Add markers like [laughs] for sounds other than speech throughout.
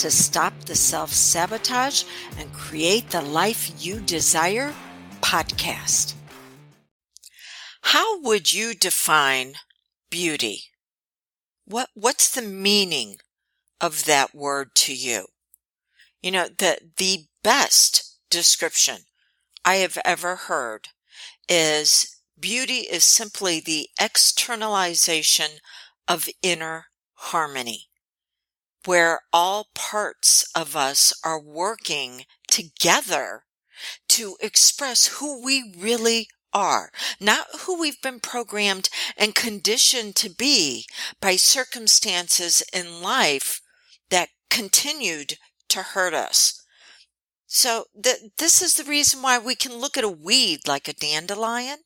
to Stop the Self Sabotage and Create the Life You Desire podcast. How would you define beauty? What, what's the meaning of that word to you? You know, the, the best description I have ever heard is beauty is simply the externalization of inner harmony where all parts of us are working together to express who we really are, not who we've been programmed and conditioned to be by circumstances in life that continued to hurt us. So th- this is the reason why we can look at a weed like a dandelion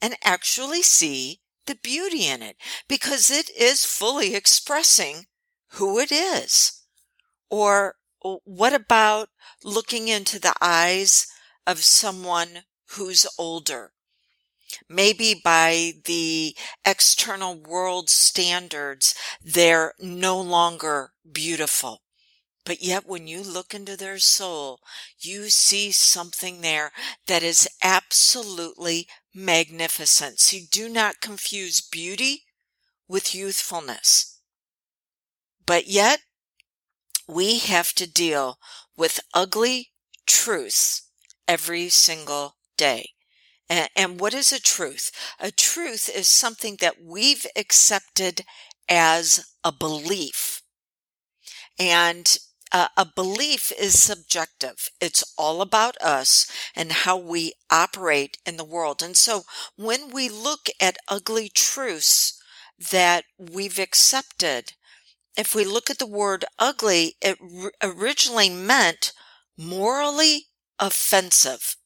and actually see the beauty in it because it is fully expressing who it is. Or what about looking into the eyes of someone who's older? Maybe by the external world standards, they're no longer beautiful. But yet when you look into their soul, you see something there that is absolutely magnificent. So do not confuse beauty with youthfulness. But yet, we have to deal with ugly truths every single day. And, and, what is a truth? A truth is something that we've accepted as a belief. And uh, a belief is subjective. It's all about us and how we operate in the world. And so when we look at ugly truths that we've accepted, if we look at the word ugly, it originally meant morally offensive.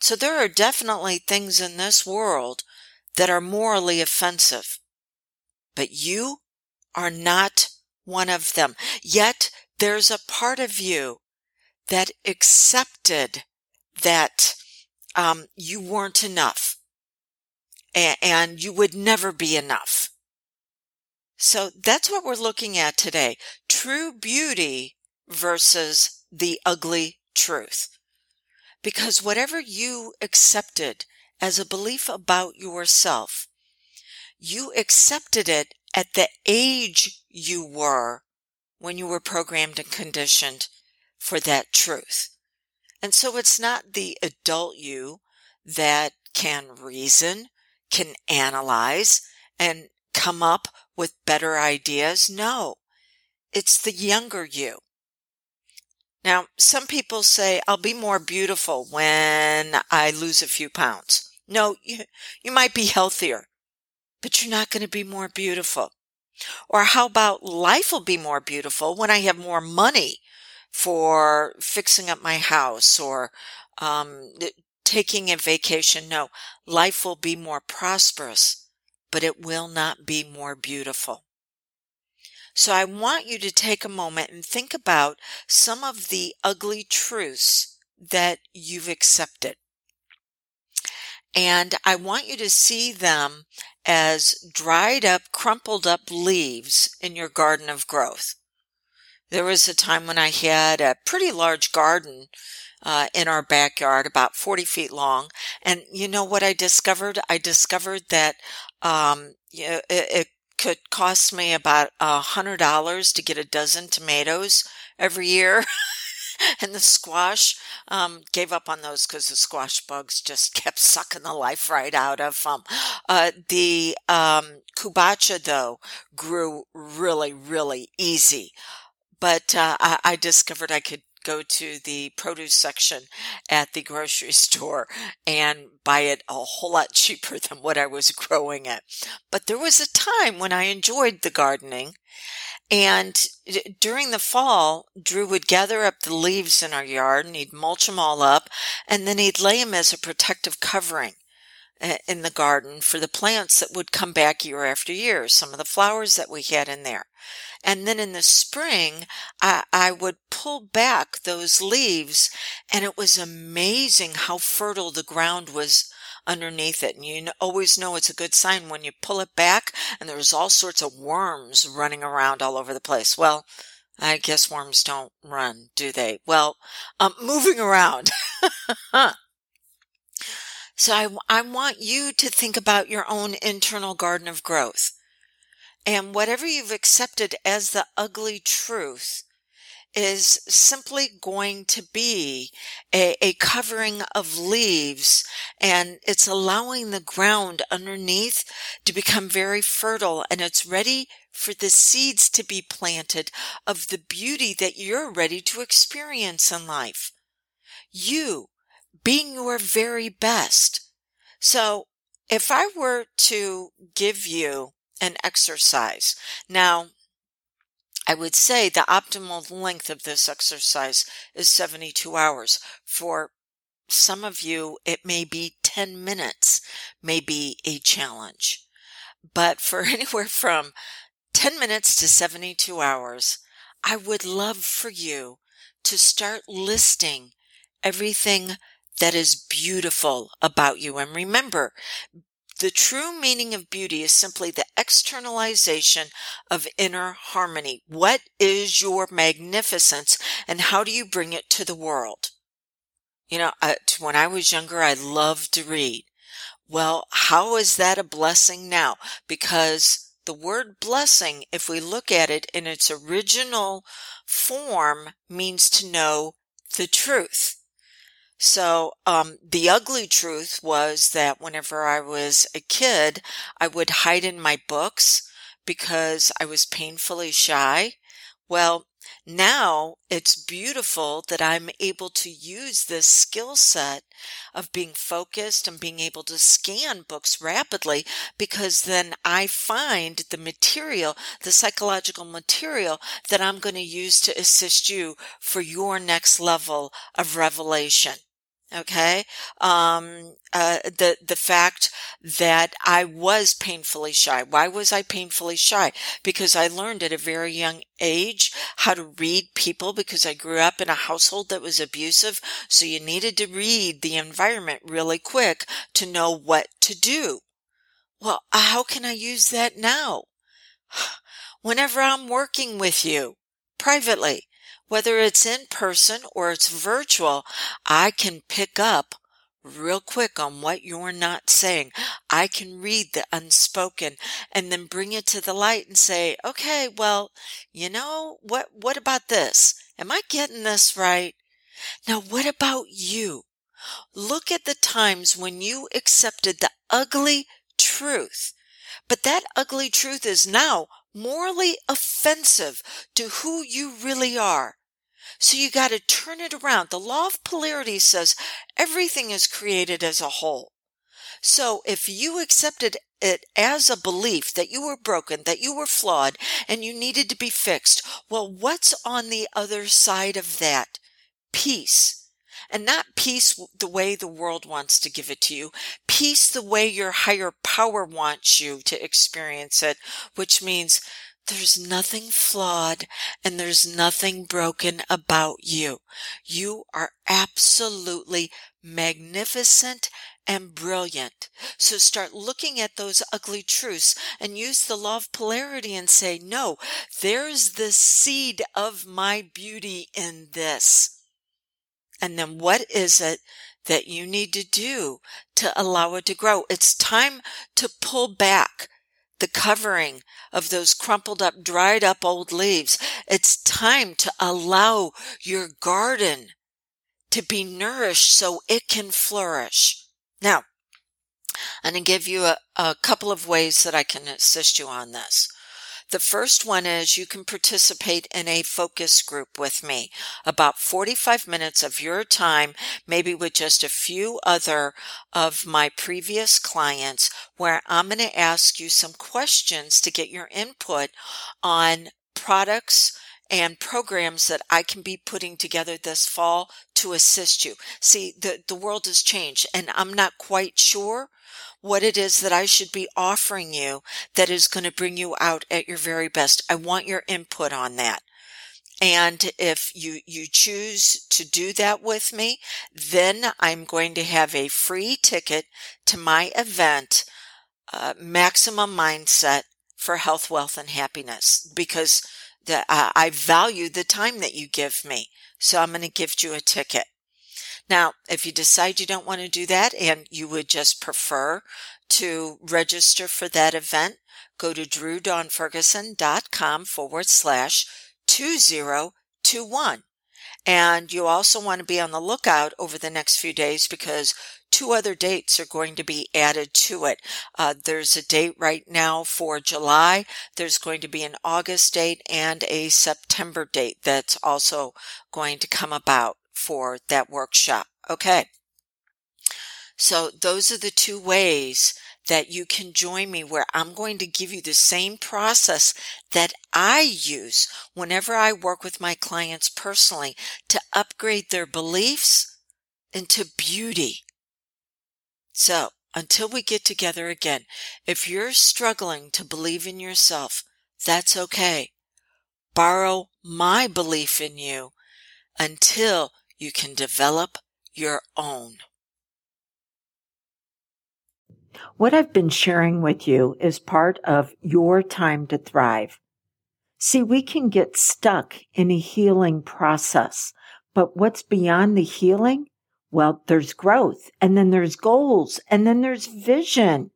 So there are definitely things in this world that are morally offensive. But you are not one of them. Yet there's a part of you that accepted that um, you weren't enough and, and you would never be enough. So that's what we're looking at today. True beauty versus the ugly truth. Because whatever you accepted as a belief about yourself, you accepted it at the age you were when you were programmed and conditioned for that truth. And so it's not the adult you that can reason, can analyze, and come up with better ideas. No, it's the younger you. Now, some people say, I'll be more beautiful when I lose a few pounds. No, you, you might be healthier, but you're not going to be more beautiful. Or how about life will be more beautiful when I have more money for fixing up my house or um, taking a vacation? No, life will be more prosperous but it will not be more beautiful. So I want you to take a moment and think about some of the ugly truths that you've accepted. And I want you to see them as dried up, crumpled up leaves in your garden of growth. There was a time when I had a pretty large garden uh, in our backyard, about 40 feet long. And you know what I discovered? I discovered that um, it, it could cost me about a hundred dollars to get a dozen tomatoes every year. [laughs] and the squash um, gave up on those because the squash bugs just [laughs] kept sucking the life right out of them. Uh, the um, kabocha, though, grew really, really easy. But uh, I, I discovered I could go to the produce section at the grocery [laughs] store and buy it a whole lot cheaper than what I was growing it. But there was a time when I enjoyed the gardening. And during the fall, Drew would gather up the leaves in our yard and he'd mulch them all up and then he'd lay them as a protective covering in the garden for the plants that would come back year after year, some of the flowers that we had in there. And then in the spring, I, I would pull back those leaves and it was amazing how fertile the ground was underneath it. And you always know it's a good sign when you pull it back and there's all sorts of worms running around all over the place. Well, I guess worms don't run, do they? Well, um, moving around. [laughs] So I, I want you to think about your own internal garden of growth. And whatever you've accepted as the ugly truth is simply going to be a, a, covering of leaves and it's allowing the ground underneath to become very fertile and it's ready for the seeds to be planted of the beauty that you're ready to experience in life. You being your very best. So if I were to give you an exercise, now I would say the optimal length of this exercise is 72 hours. For some of you, it may be 10 minutes, may be a challenge. But for [laughs] anywhere from 10 minutes to 72 hours, I would love for you to start listing everything that is beautiful about you. And remember, the true meaning of beauty is simply the externalization of inner harmony. What is your magnificence and how do you bring it to the world? You know, when I was younger, I loved to read. Well, how is that a blessing now? Because the word blessing, if we look at it in its original form, means to know the truth. So, um, the ugly truth was that whenever I was a kid, I would hide in my books because I was painfully shy. Well, now it's beautiful that I'm able to use this skill set of being focused and being able to scan books rapidly because then I find the material, the psychological material that I'm going to use to assist you for your next level of revelation. Okay. Um, uh, the, the fact that I was painfully shy. Why was I painfully shy? Because I learned at a very young age how to read people because I grew up in a household that was abusive. So you needed to read the environment really quick to know what to do. Well, how can I use that now? [sighs] Whenever I'm working with you privately, whether it's in person or it's virtual, I can pick up real quick on what you're not saying. I can read the unspoken and then bring it to the light and say, okay, well, you know, what, what about this? Am I getting this right? Now, what about you? Look at the times when you accepted the ugly truth, but that ugly truth is now morally offensive to who you really are. So you got to turn it around. The law of polarity says everything is created as a whole. So if you accepted it as a belief that you were broken, that you were flawed, and you needed to be fixed, well, what's on the other side of that? Peace. And not peace the way the world wants to give it to you. Peace the way your higher power wants you to experience it, which means there's nothing flawed and there's nothing broken about you. You are absolutely magnificent and brilliant. So start looking at those ugly truths and use the law of polarity and say, no, there's the seed of my beauty in this. And then what is it that you need to do to allow it to grow? It's time to pull back the covering of those crumpled up, dried up old leaves. It's time to allow your garden to be nourished so it can flourish. Now, I'm going to give you a, a couple of ways that I can assist you on this. The first one is you can participate in a focus group with me, about 45 minutes of your time, maybe with just a few other of my previous clients, where I'm going to ask you some questions to get your input on products, and programs that I can be putting together this fall to assist you. See, the, the world has changed and I'm not quite sure what it is that I should be offering you that is going to bring you out at your very best. I want your input on that. And if you, you choose to do that with me, then I'm going to have a free ticket to my event, uh, Maximum Mindset for Health, Wealth, and Happiness, because that uh, I value the time that you give me. So I'm going to gift you a ticket. Now, if you decide you don't want to do that and you would just prefer to register for that event, go to drewdonferguson.com forward slash 2021. And you also want to be on the lookout over the next few days because two other dates are going to be added to it. Uh, there's a date right now for July. There's going to be an August date and a September date that's also going to come about for that workshop. Okay. So those are the two ways that you can join me where I'm going to give you the same process that I use whenever I work with my clients personally to upgrade their beliefs into beauty. So, until we get together again, if you're struggling to believe in yourself, that's okay. Borrow my belief in you until you can develop your own. What I've been sharing with you is part of your time to thrive. See, we can get stuck in a healing process, but what's beyond the healing well, there's growth and then there's goals and then there's vision.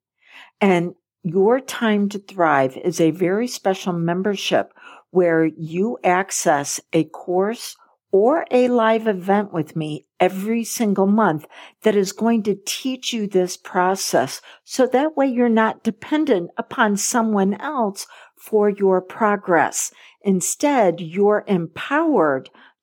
And your time to thrive is a very special membership where you access a course or a live event with me every single month that is going to teach you this process. So that way you're not dependent upon someone else for your progress. Instead, you're empowered